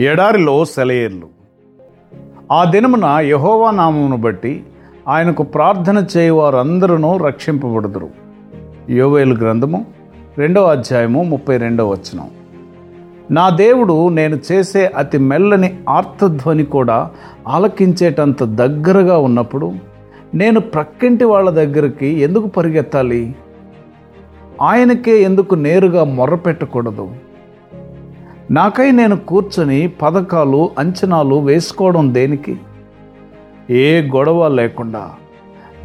ఎడారిలో సెలయేర్లు. ఆ దినమున యహోవా నామమును బట్టి ఆయనకు ప్రార్థన చేయవారందరూ రక్షింపబడుదురు. యోవేలు గ్రంథము రెండవ అధ్యాయము ముప్పై రెండవ వచనం. నా దేవుడు నేను చేసే అతి మెల్లని ఆర్తధ్వని కూడా ఆలకించేటంత దగ్గరగా ఉన్నప్పుడు నేను ప్రక్కింటి వాళ్ళ దగ్గరికి ఎందుకు పరిగెత్తాలి? ఆయనకే ఎందుకు నేరుగా మొర్రపెట్టకూడదు? నాకై నేను కూర్చొని పథకాలు అంచనాలు వేసుకోవడం దేనికి? ఏ గొడవ లేకుండా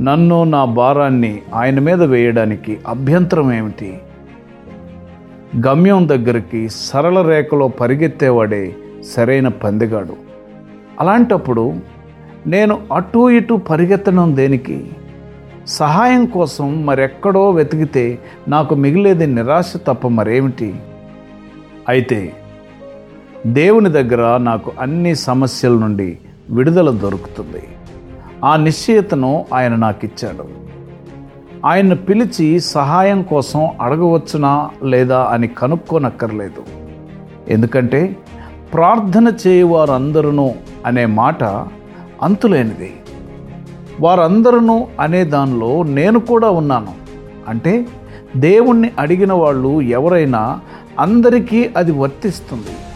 నన్ను నా భారాన్ని ఆయన మీద వేయడానికి అభ్యంతరం ఏమిటి? గమ్యం దగ్గరికి సరళ రేఖలో పరిగెత్తేవాడే సరైన పందిగాడు. అలాంటప్పుడు నేను అటు ఇటు పరిగెత్తడం దేనికి? సహాయం కోసం మరెక్కడో వెతికితే నాకు మిగిలేది నిరాశ తప్ప మరేమిటి? అయితే దేవుని దగ్గర నాకు అన్ని సమస్యల నుండి విడుదల దొరుకుతుంది. ఆ నిశ్చయతను ఆయన నాకు ఇచ్చాడు ఆయన్ను పిలిచి సహాయం కోసం అడగవచ్చునా లేదా అని కనుక్కోనక్కర్లేదు. ఎందుకంటే ప్రార్థన చేయవారందరూ అనే మాట అంతులేనిది. వారందరూ అనే దానిలో నేను కూడా ఉన్నాను. అంటే దేవుణ్ణి అడిగిన వాళ్ళు ఎవరైనా అందరికీ అది వర్తిస్తుంది.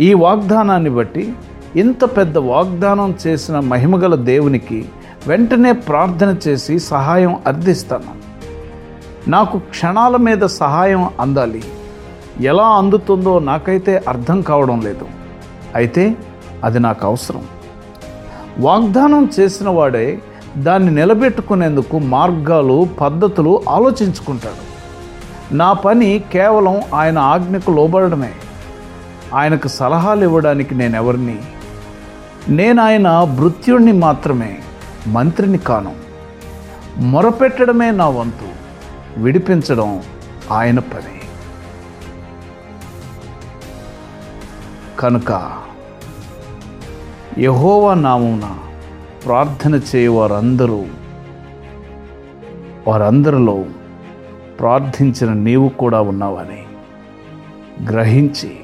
ఈ వాగ్దానాన్ని బట్టి ఇంత పెద్ద వాగ్దానం చేసిన మహిమగల దేవునికి వెంటనే ప్రార్థన చేసి సహాయం అర్థిస్తాను. నాకు క్షణాల మీద సహాయం అందాలి. ఎలా అందుతుందో నాకైతే అర్థం కావడం లేదు. అయితే అది నాకు అవసరం. వాగ్దానం చేసిన వాడే దాన్ని నిలబెట్టుకునేందుకు మార్గాలు పద్ధతులు ఆలోచించుకుంటాడు. నా పని కేవలం ఆయన ఆజ్ఞకు లోబడమే ఆయనకు సలహాలు ఇవ్వడానికి నేను ఎవరిని నేను ఆయన భృత్యుణ్ణి మాత్రమే మంత్రిని కాను. మొరపెట్టడమే నా వంతు విడిపించడం ఆయన పని. కనుక యహోవా నామున ప్రార్థన చేయవారందరూ వారందరిలో ప్రార్థించిన నీవు కూడా ఉన్నావని గ్రహించి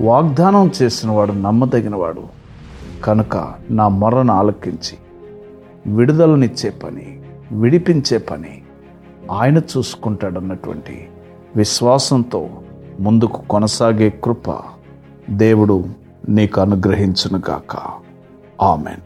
వాగ్దానం చేసినవాడు నమ్మదగినవాడు. కనుక నా మొరను ఆలకించి విడుదలనిచ్చే పని విడిపించే పని ఆయన చూసుకుంటాడన్నటువంటి విశ్వాసంతో ముందుకు కొనసాగే కృప దేవుడు నీకు అనుగ్రహించునుగాక. ఆమెన్.